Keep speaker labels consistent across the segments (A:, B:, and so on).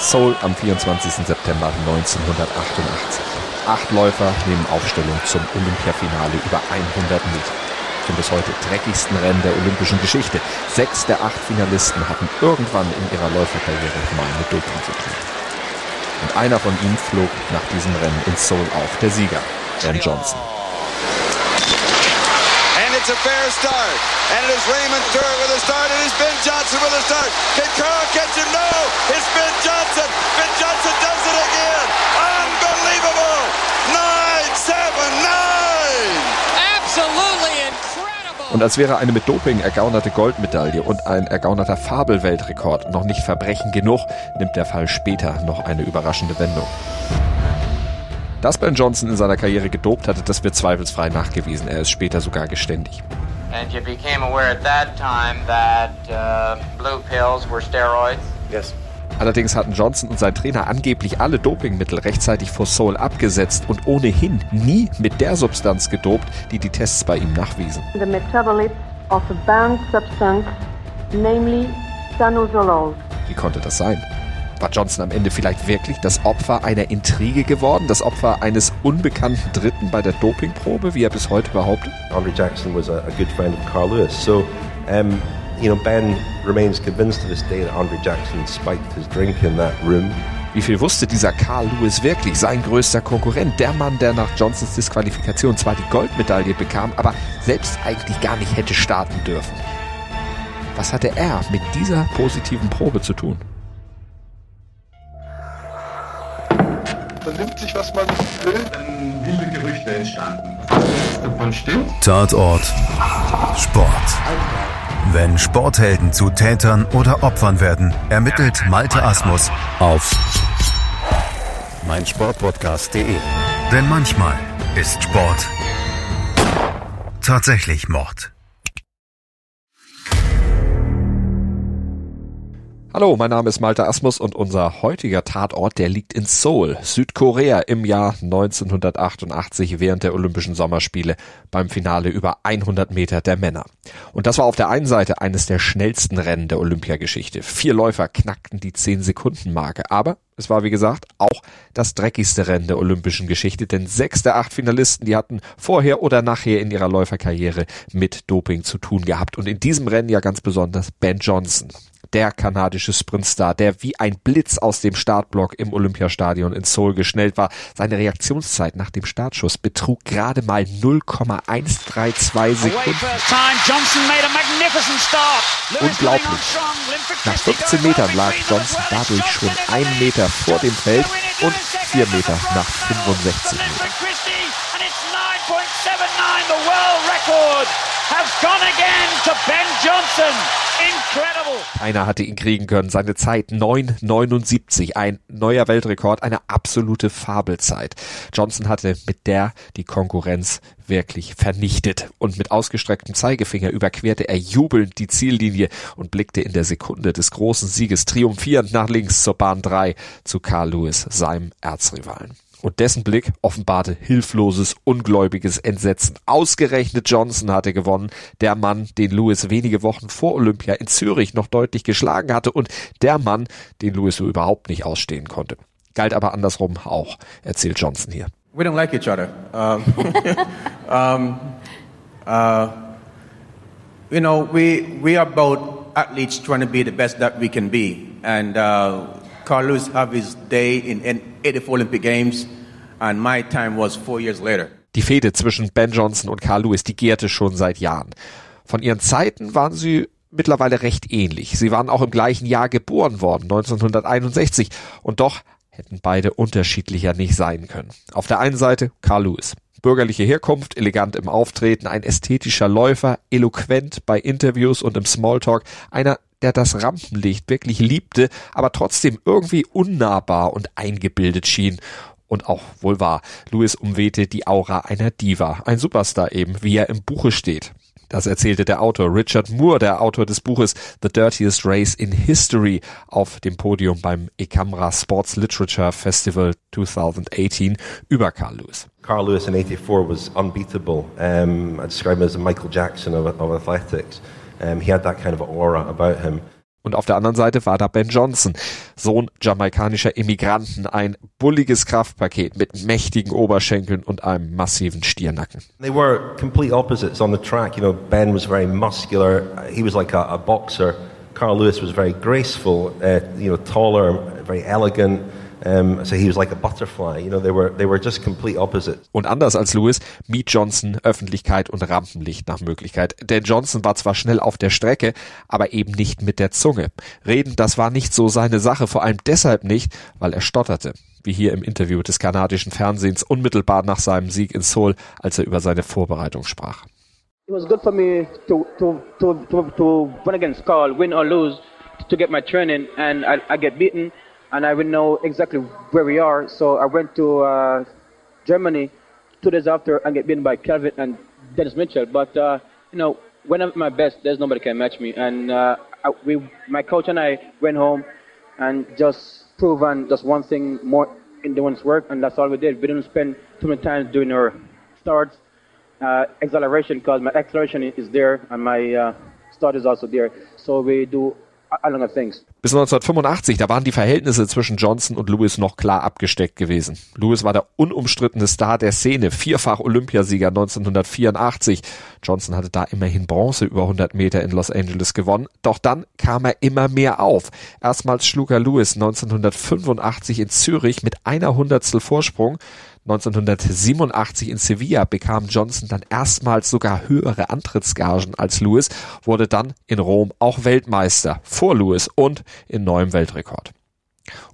A: Seoul am 24. September 1988. Acht Läufer nehmen Aufstellung zum Olympiafinale über 100 Meter. Zum bis heute dreckigsten Rennen der olympischen Geschichte. Sechs der acht Finalisten hatten irgendwann in ihrer Läuferkarriere mal mit Doping zu tun. Und einer von ihnen flog nach diesem Rennen in Seoul auf, der Sieger, Ben Johnson.
B: It's a fair start. And it is Raymond Stewart with a start. It is Ben Johnson with a start. Can Carl catch him? No. It's Ben Johnson. Ben Johnson does it again. Unbelievable. Nine, seven, nine.
C: Absolutely incredible.
A: Und als wäre eine mit Doping ergaunerte Goldmedaille und ein ergaunerter Fabelweltrekord noch nicht Verbrechen genug, nimmt der Fall später noch eine überraschende Wendung. Dass Ben Johnson in seiner Karriere gedopt hatte, das wird zweifelsfrei nachgewiesen. Er ist später sogar geständig.
D: And you became aware at that time that uh, blue pills were steroids?
E: Yes.
A: Allerdings hatten Johnson und sein Trainer angeblich alle Dopingmittel rechtzeitig vor Seoul abgesetzt und ohnehin nie mit der Substanz gedopt, die die Tests bei ihm nachwiesen.
F: The metabolite of a banned substance, namely.
A: Wie konnte das sein? War Johnson am Ende vielleicht wirklich das Opfer einer Intrige geworden, das Opfer eines unbekannten Dritten bei der Dopingprobe, wie er bis heute behauptet?
E: Andre Jackson was a, a good friend of Carl Lewis, so um, you know Ben remains convinced to this day that Andre Jackson spiked his drink in that room.
A: Wie viel wusste dieser Carl Lewis wirklich, sein größter Konkurrent, der Mann, der nach Johnsons Disqualifikation zwar die Goldmedaille bekam, aber selbst eigentlich gar nicht hätte starten dürfen? Was hatte er mit dieser positiven Probe zu tun?
G: Man nimmt sich, was man will.
H: Dann wilde Gerüchte entstanden. Davon stimmt?
I: Tatort Sport. Wenn Sporthelden zu Tätern oder Opfern werden, ermittelt Malte Asmus auf meinsportpodcast.de. Denn manchmal ist Sport tatsächlich Mord.
A: Hallo, mein Name ist Malte Asmus und unser heutiger Tatort, der liegt in Seoul, Südkorea im Jahr 1988 während der Olympischen Sommerspiele beim Finale über 100 Meter der Männer. Und das war auf der einen Seite eines der schnellsten Rennen der Olympiageschichte. Vier Läufer knackten die 10-Sekunden-Marke, aber es war wie gesagt auch das dreckigste Rennen der olympischen Geschichte, denn sechs der acht Finalisten, die hatten vorher oder nachher in ihrer Läuferkarriere mit Doping zu tun gehabt. Und in diesem Rennen ja ganz besonders Ben Johnson der kanadische Sprintstar, der wie ein Blitz aus dem Startblock im Olympiastadion in Seoul geschnellt war. Seine Reaktionszeit nach dem Startschuss betrug gerade mal 0,132 Sekunden. Unglaublich. Nach 15 Metern lag Johnson dadurch schon einen Meter vor dem Feld und vier Meter nach 65 Metern.
C: Has gone again to Ben Johnson. Incredible.
A: Keiner hatte ihn kriegen können. Seine Zeit 9,79. Ein neuer Weltrekord, eine absolute Fabelzeit. Johnson hatte mit der die Konkurrenz wirklich vernichtet. Und mit ausgestrecktem Zeigefinger überquerte er jubelnd die Ziellinie und blickte in der Sekunde des großen Sieges triumphierend nach links zur Bahn 3 zu Carl Lewis, seinem Erzrivalen. Und dessen Blick offenbarte hilfloses, ungläubiges Entsetzen. Ausgerechnet Johnson hatte gewonnen, der Mann, den Lewis wenige Wochen vor Olympia in Zürich noch deutlich geschlagen hatte und der Mann, den Lewis so überhaupt nicht ausstehen konnte. Galt aber andersrum auch, erzählt Johnson hier.
J: We don't like each other. Um, um, uh, you know, we, we are both athletes trying to be the best that we can be. And uh, Carl Lewis have his day in 84 Olympic Games, and my time was four years later.
A: Die Fehde zwischen Ben Johnson und Carl Lewis, die gärte schon seit Jahren. Von ihren Zeiten waren sie mittlerweile recht ähnlich. Sie waren auch im gleichen Jahr geboren worden, 1961, und doch hätten beide unterschiedlicher nicht sein können. Auf der einen Seite Carl Lewis. Bürgerliche Herkunft, elegant im Auftreten, ein ästhetischer Läufer, eloquent bei Interviews und im Smalltalk, einer, der das Rampenlicht wirklich liebte, aber trotzdem irgendwie unnahbar und eingebildet schien. Und auch wohl wahr, Lewis umwehte die Aura einer Diva, ein Superstar eben, wie er im Buche steht. Das erzählte der Autor Richard Moore, der Autor des Buches The Dirtiest Race in History, auf dem Podium beim Ecamra Sports Literature Festival 2018 über Carl Lewis.
E: Carl Lewis in 84 was unbeatable. Um, I describe him as a Michael Jackson of, of athletics. Um, he had that kind of aura about him.
A: Und auf der anderen Seite war da Ben Johnson, Sohn jamaikanischer Immigranten, ein bulliges Kraftpaket mit mächtigen Oberschenkeln und einem massiven Stiernacken.
E: They were complete opposites on the track. You know, Ben was very muscular. He was like a, a boxer. Carl Lewis was very graceful, uh, you know, taller, very elegant. Um, so he was like a butterfly. You know, they were they were just complete opposites.
A: Und anders als Lewis mied Johnson Öffentlichkeit und Rampenlicht nach Möglichkeit. Denn Johnson war zwar schnell auf der Strecke, aber eben nicht mit der Zunge. Reden, das war nicht so seine Sache, vor allem deshalb nicht, weil er stotterte. Wie hier im Interview des kanadischen Fernsehens unmittelbar nach seinem Sieg in Seoul, als er über seine Vorbereitung sprach.
K: It was good for me to to to to, to run against Carl, win or lose, to get my training, and I, I get beaten. And I would know exactly where we are. So I went to uh, Germany two days after and get beaten by Kelvin and Dennis Mitchell. But uh, you know, when I'm at my best, there's nobody can match me. And uh, I, we, my coach and I went home and just proven just one thing more in the one's work, and that's all we did. We didn't spend too many times doing our starts, uh, acceleration, because my acceleration is there and my uh, start is also there. So we do
A: Bis 1985, da waren die Verhältnisse zwischen Johnson und Lewis noch klar abgesteckt gewesen. Lewis war der unumstrittene Star der Szene, vierfach Olympiasieger 1984. Johnson hatte da immerhin Bronze über 100 Meter in Los Angeles gewonnen. Doch dann kam er immer mehr auf. Erstmals schlug er Lewis 1985 in Zürich mit einer Hundertstel Vorsprung. 1987 in Sevilla bekam Johnson dann erstmals sogar höhere Antrittsgagen als Lewis, wurde dann in Rom auch Weltmeister vor Lewis und in neuem Weltrekord.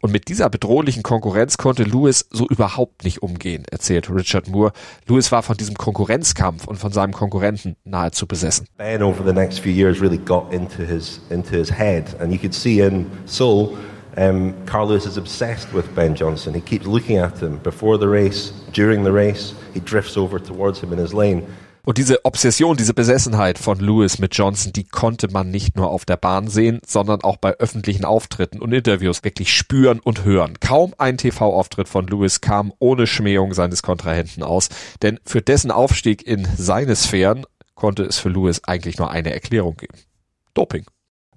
A: Und mit dieser bedrohlichen Konkurrenz konnte Lewis so überhaupt nicht umgehen, erzählt Richard Moore. Lewis war von diesem Konkurrenzkampf und von seinem Konkurrenten nahezu besessen.
E: Ben over the next few years really got into his into his head and you could see in Seoul Um, Carl Lewis is obsessed with Ben Johnson. He keeps looking at him before the race, during the race. He drifts over towards him in his lane.
A: Und diese Obsession, diese Besessenheit von Lewis mit Johnson, die konnte man nicht nur auf der Bahn sehen, sondern auch bei öffentlichen Auftritten und Interviews wirklich spüren und hören. Kaum ein TV-Auftritt von Lewis kam ohne Schmähung seines Kontrahenten aus, denn für dessen Aufstieg in seine Sphären konnte es für Lewis eigentlich nur eine Erklärung geben. Doping.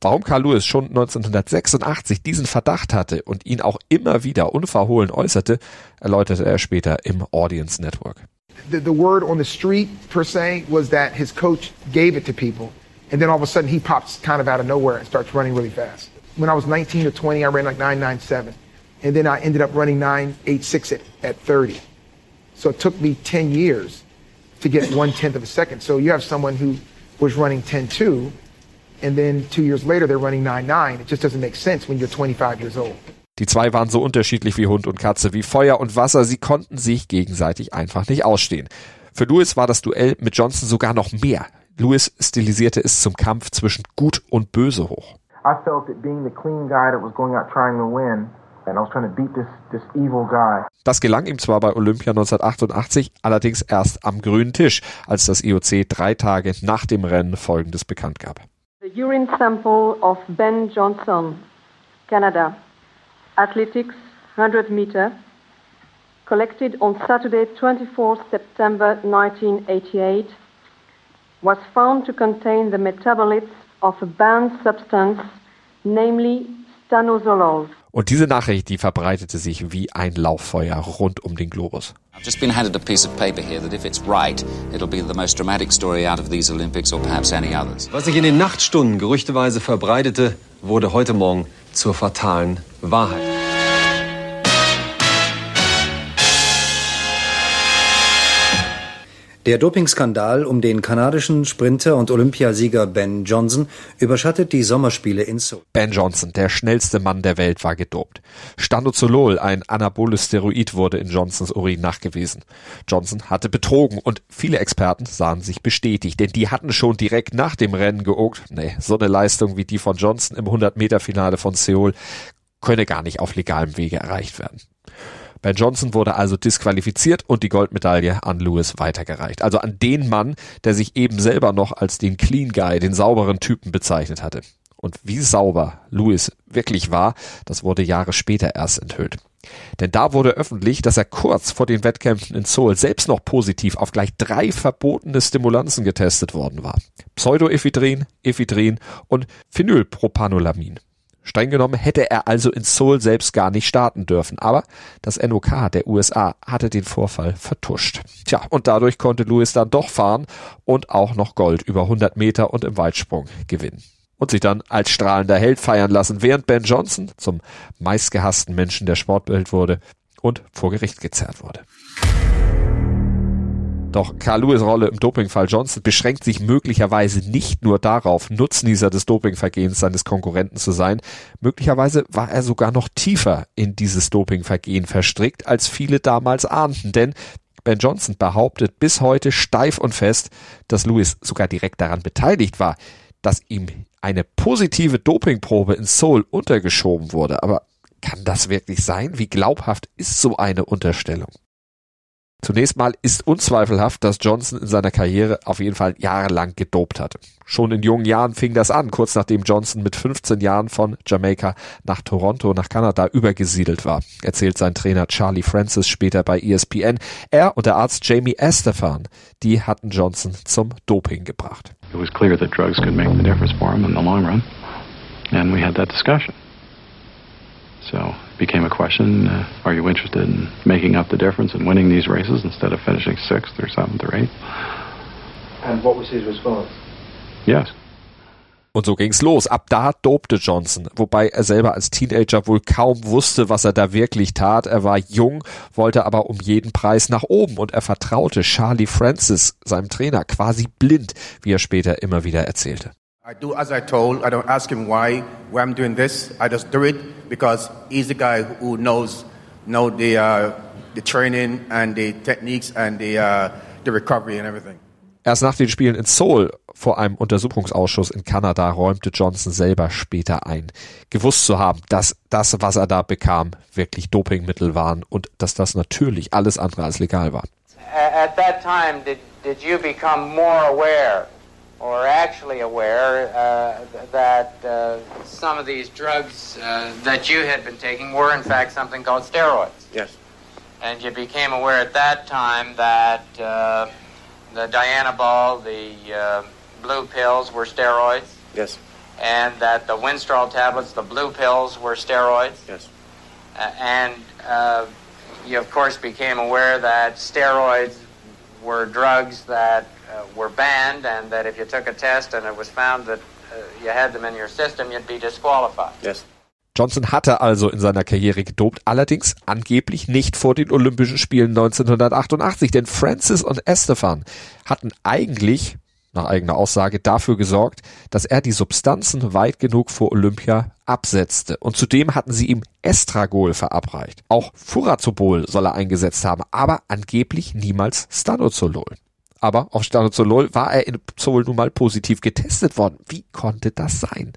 A: Warum Carl Lewis schon 1986 diesen Verdacht hatte und ihn auch immer wieder unverhohlen äußerte, erläuterte er später im Audience Network.
L: The, the word on the street per se was that his coach gave it to people and then all of a sudden he pops kind of out of nowhere and starts running really fast. When I was 19 or 20 I ran like 997 and then I ended up running 986 at, at 30. So it took me 10 years to get one tenth of a second. So you have someone who was running 10.2 and then two years later they're running 9-9. It just doesn't make sense when you're 25 years old.
A: Die zwei waren so unterschiedlich wie Hund und Katze, wie Feuer und Wasser. Sie konnten sich gegenseitig einfach nicht ausstehen. Für Lewis war das Duell mit Johnson sogar noch mehr. Lewis stilisierte es zum Kampf zwischen Gut und Böse hoch. I felt that being the clean guy that was going out trying to win das gelang ihm zwar bei Olympia 1988, allerdings erst am grünen Tisch, als das IOC drei Tage nach dem Rennen Folgendes bekannt gab.
F: The urine sample of Ben Johnson, Canada, athletics 100 meter, collected on Saturday 24 September 1988, was found to contain the metabolites of a banned substance, namely stanozolol.
A: Und diese Nachricht, die verbreitete sich wie ein Lauffeuer rund um den Globus. I've just been handed a piece of paper here that if it's right, it'll be the most dramatic story out of these Olympics or perhaps any others.
M: Was sich in den Nachtstunden gerüchteweise verbreitete, wurde heute Morgen zur fatalen Wahrheit.
N: Der Dopingskandal um den kanadischen Sprinter und Olympiasieger Ben Johnson überschattet die Sommerspiele in Seoul.
A: Ben Johnson, der schnellste Mann der Welt, war gedopt. Stanozolol, ein anaboles Steroid, wurde in Johnsons Urin nachgewiesen. Johnson hatte betrogen und viele Experten sahen sich bestätigt, denn die hatten schon direkt nach dem Rennen geogt, nee, so eine Leistung wie die von Johnson im 100-Meter-Finale von Seoul könne gar nicht auf legalem Wege erreicht werden. Ben Johnson wurde also disqualifiziert und die Goldmedaille an Lewis weitergereicht. Also an den Mann, der sich eben selber noch als den Clean Guy, den sauberen Typen bezeichnet hatte. Und wie sauber Lewis wirklich war, das wurde Jahre später erst enthüllt. Denn da wurde öffentlich, dass er kurz vor den Wettkämpfen in Seoul selbst noch positiv auf gleich drei verbotene Stimulanzen getestet worden war. Pseudoephedrin, Ephedrin und Phenylpropanolamin. Streng genommen hätte er also in Seoul selbst gar nicht starten dürfen, aber das NOK der USA hatte den Vorfall vertuscht. Tja, und dadurch konnte Lewis dann doch fahren und auch noch Gold über 100 Meter und im Weitsprung gewinnen und sich dann als strahlender Held feiern lassen, während Ben Johnson zum meistgehassten Menschen der Sportwelt wurde und vor Gericht gezerrt wurde. Doch Carl Lewis Rolle im Dopingfall Johnson beschränkt sich möglicherweise nicht nur darauf, Nutznießer des Dopingvergehens seines Konkurrenten zu sein. Möglicherweise war er sogar noch tiefer in dieses Dopingvergehen verstrickt, als viele damals ahnten, denn Ben Johnson behauptet bis heute steif und fest, dass Lewis sogar direkt daran beteiligt war, dass ihm eine positive Dopingprobe in Seoul untergeschoben wurde. Aber kann das wirklich sein? Wie glaubhaft ist so eine Unterstellung? Zunächst mal ist unzweifelhaft, dass Johnson in seiner Karriere auf jeden Fall jahrelang gedopt hatte. Schon in jungen Jahren fing das an, kurz nachdem Johnson mit 15 Jahren von Jamaika nach Toronto, nach Kanada übergesiedelt war, erzählt sein Trainer Charlie Francis später bei ESPN. Er und der Arzt Jamie Estefan, die hatten Johnson zum Doping gebracht.
O: It was clear that drugs could make the difference for him in the long run, and we had that discussion. So became a question, uh, are you interested in making up the difference and winning these races instead of finishing sixth or seventh or eighth?
K: And what was his response?
O: Yes.
A: Und so ging's los. Ab da dopte Johnson, wobei er selber als Teenager wohl kaum wusste, was er da wirklich tat. Er war jung, wollte aber um jeden Preis nach oben und er vertraute Charlie Francis, seinem Trainer, quasi blind, wie er später immer wieder erzählte.
J: I do as I told. I don't ask him why, why I'm doing this. I just do it because he's the guy who knows, know the uh, the training and the techniques and the uh, the recovery and everything.
A: Erst nach den Spielen in Seoul vor einem Untersuchungsausschuss in Kanada räumte Johnson selber später ein, gewusst zu haben, dass das, was er da bekam, wirklich Dopingmittel waren und dass das natürlich alles andere als legal war.
D: At that time, did, did you become more aware or actually aware uh, that uh, some of these drugs uh, that you had been taking were in fact something called steroids?
P: Yes.
D: And you became aware at that time that uh, the Dianabol, the uh, blue pills were steroids,
P: Yes.
D: and that the Winstrol tablets, the blue pills, were steroids.
P: Yes.
D: Uh, and uh, you, of course, became aware that steroids were drugs that uh, were banned, and that if you took a test and it was found that uh, you had them in your system, you'd be disqualified.
P: Yes.
A: Johnson hatte also in seiner Karriere gedopt, allerdings angeblich nicht vor den Olympischen Spielen 1988, denn Francis und Estefan hatten eigentlich, nach eigener Aussage, dafür gesorgt, dass er die Substanzen weit genug vor Olympia absetzte. Und zudem hatten sie ihm Estragol verabreicht. Auch Furazobol soll er eingesetzt haben, aber angeblich niemals Stanozolol. Aber auf Stanozolol war er in Seoul nun mal positiv getestet worden. Wie konnte das sein?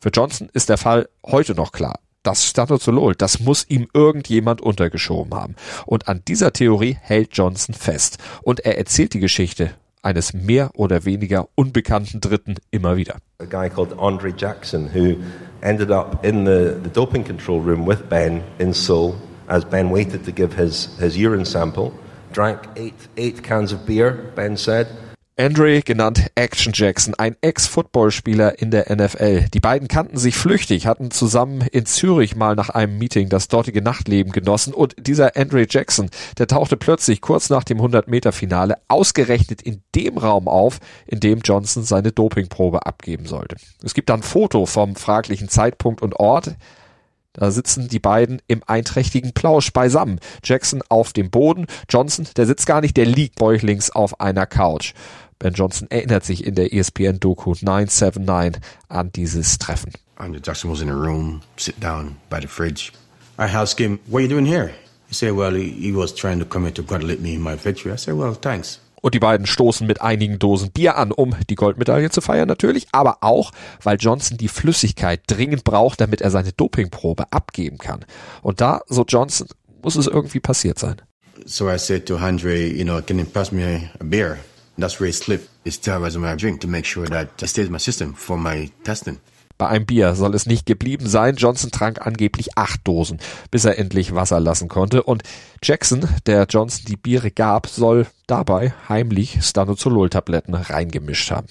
A: Für Johnson ist der Fall heute noch klar. Das Stanozolol, das muss ihm irgendjemand untergeschoben haben. Und an dieser Theorie hält Johnson fest. Und er erzählt die Geschichte eines mehr oder weniger unbekannten Dritten immer wieder.
E: A guy called Andre Jackson who ended up in the, the doping control room with Ben in Seoul as Ben waited to give his, his urine sample, drank eight, eight cans of beer, Ben said,
A: Andre, genannt Action Jackson, ein Ex-Footballspieler in der NFL. Die beiden kannten sich flüchtig, hatten zusammen in Zürich mal nach einem Meeting das dortige Nachtleben genossen und dieser Andre Jackson, der tauchte plötzlich kurz nach dem 100-Meter-Finale ausgerechnet in dem Raum auf, in dem Johnson seine Dopingprobe abgeben sollte. Es gibt dann ein Foto vom fraglichen Zeitpunkt und Ort. Da sitzen die beiden im einträchtigen Plausch beisammen. Jackson auf dem Boden, Johnson, der sitzt gar nicht, der liegt bäuchlings auf einer Couch. Ben Johnson erinnert sich in der ESPN-Doku 979 an dieses Treffen.
Q: Andre Jackson was in a room, sit down by the fridge. I asked him, what are you doing here? He said, well, he, was trying to come in to congratulate me in my victory. I said, well, thanks.
A: Und die beiden stoßen mit einigen Dosen Bier an, um die Goldmedaille zu feiern natürlich, aber auch, weil Johnson die Flüssigkeit dringend braucht, damit er seine Dopingprobe abgeben kann. Und da, so Johnson, muss es irgendwie passiert sein.
Q: So I said to Andre, you know, can you pass me a beer? That's where he slipped steroids in my drink to make sure that it stays my system for my testing.
A: Bei einem Bier soll es nicht geblieben sein. Johnson trank angeblich acht Dosen, bis er endlich Wasser lassen konnte. Und Jackson, der Johnson die Biere gab, soll dabei heimlich Stanozolol-Tabletten reingemischt haben.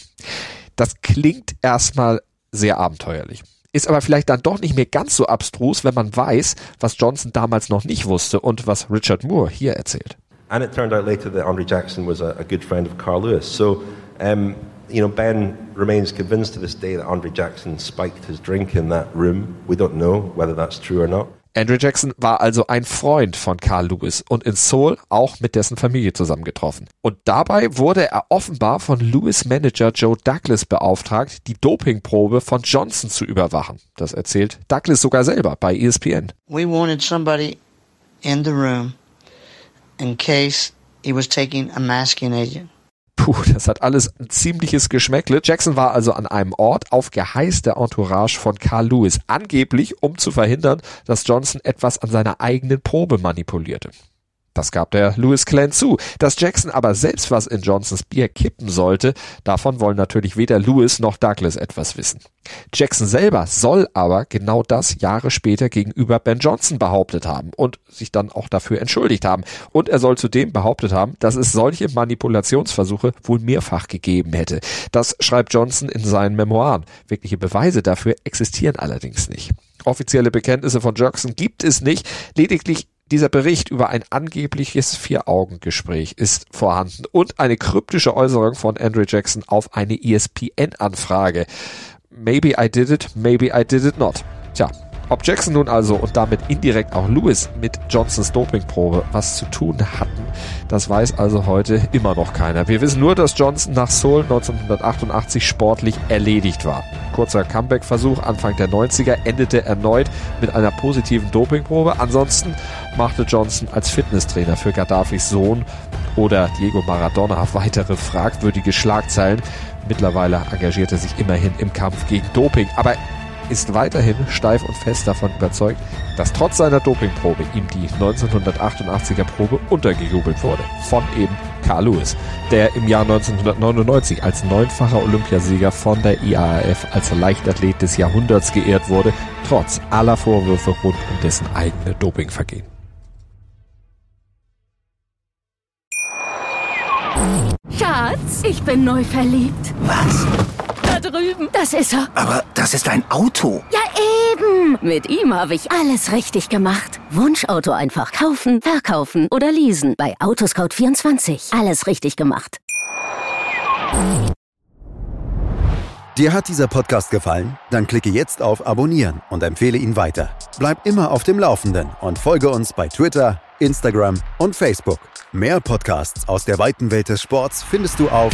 A: Das klingt erstmal sehr abenteuerlich. Ist aber vielleicht dann doch nicht mehr ganz so abstrus, wenn man weiß, was Johnson damals noch nicht wusste und was Richard Moore hier erzählt.
E: And it turned out later that Andre Jackson was a, a good friend of Carl Lewis. So, um, you know, Ben remains convinced to this day that Andre Jackson spiked his drink in that room. We don't know whether that's true or not.
A: Andrew Jackson war also ein Freund von Carl Lewis und in Seoul auch mit dessen Familie zusammengetroffen. Und dabei wurde er offenbar von Lewis Manager Joe Douglas beauftragt, die Dopingprobe von Johnson zu überwachen. Das erzählt Douglas sogar selber bei ESPN.
P: We wanted somebody in the room in case he was taking a masking agent.
A: Puh, das hat alles ein ziemliches Geschmäckle. Jackson war also an einem Ort auf Geheiß der Entourage von Carl Lewis, angeblich um zu verhindern, dass Johnson etwas an seiner eigenen Probe manipulierte. Das gab der Lewis Clan zu. Dass Jackson aber selbst was in Johnsons Bier kippen sollte, davon wollen natürlich weder Lewis noch Douglas etwas wissen. Jackson selber soll aber genau das Jahre später gegenüber Ben Johnson behauptet haben und sich dann auch dafür entschuldigt haben. Und er soll zudem behauptet haben, dass es solche Manipulationsversuche wohl mehrfach gegeben hätte. Das schreibt Johnson in seinen Memoiren. Wirkliche Beweise dafür existieren allerdings nicht. Offizielle Bekenntnisse von Jackson gibt es nicht, lediglich dieser Bericht über ein angebliches Vier-Augen-Gespräch ist vorhanden und eine kryptische Äußerung von Andrew Jackson auf eine ESPN-Anfrage. Maybe I did it, maybe I did it not. Tja, ob Jackson nun also und damit indirekt auch Lewis mit Johnsons Dopingprobe was zu tun hatten, das weiß also heute immer noch keiner. Wir wissen nur, dass Johnson nach Seoul 1988 sportlich erledigt war. Kurzer Comeback-Versuch Anfang der 90er endete erneut mit einer positiven Dopingprobe. Ansonsten machte Johnson als Fitnesstrainer für Gaddafis Sohn oder Diego Maradona weitere fragwürdige Schlagzeilen. Mittlerweile engagierte er sich immerhin im Kampf gegen Doping. Aber ist weiterhin steif und fest davon überzeugt, dass trotz seiner Dopingprobe ihm die 1988er Probe untergejubelt wurde. Von eben Carl Lewis, der im Jahr 1999 als neunfacher Olympiasieger von der IAAF als Leichtathlet des Jahrhunderts geehrt wurde, trotz aller Vorwürfe rund um dessen eigene Dopingvergehen.
R: Schatz, ich bin neu verliebt.
S: Was?
R: Da drüben. Das ist er.
S: Aber das ist ein Auto.
R: Ja, eben. Mit ihm habe ich alles richtig gemacht. Wunschauto einfach kaufen, verkaufen oder leasen. Bei Autoscout24. Alles richtig gemacht.
I: Dir hat dieser Podcast gefallen? Dann klicke jetzt auf Abonnieren und empfehle ihn weiter. Bleib immer auf dem Laufenden und folge uns bei Twitter, Instagram und Facebook. Mehr Podcasts aus der weiten Welt des Sports findest du auf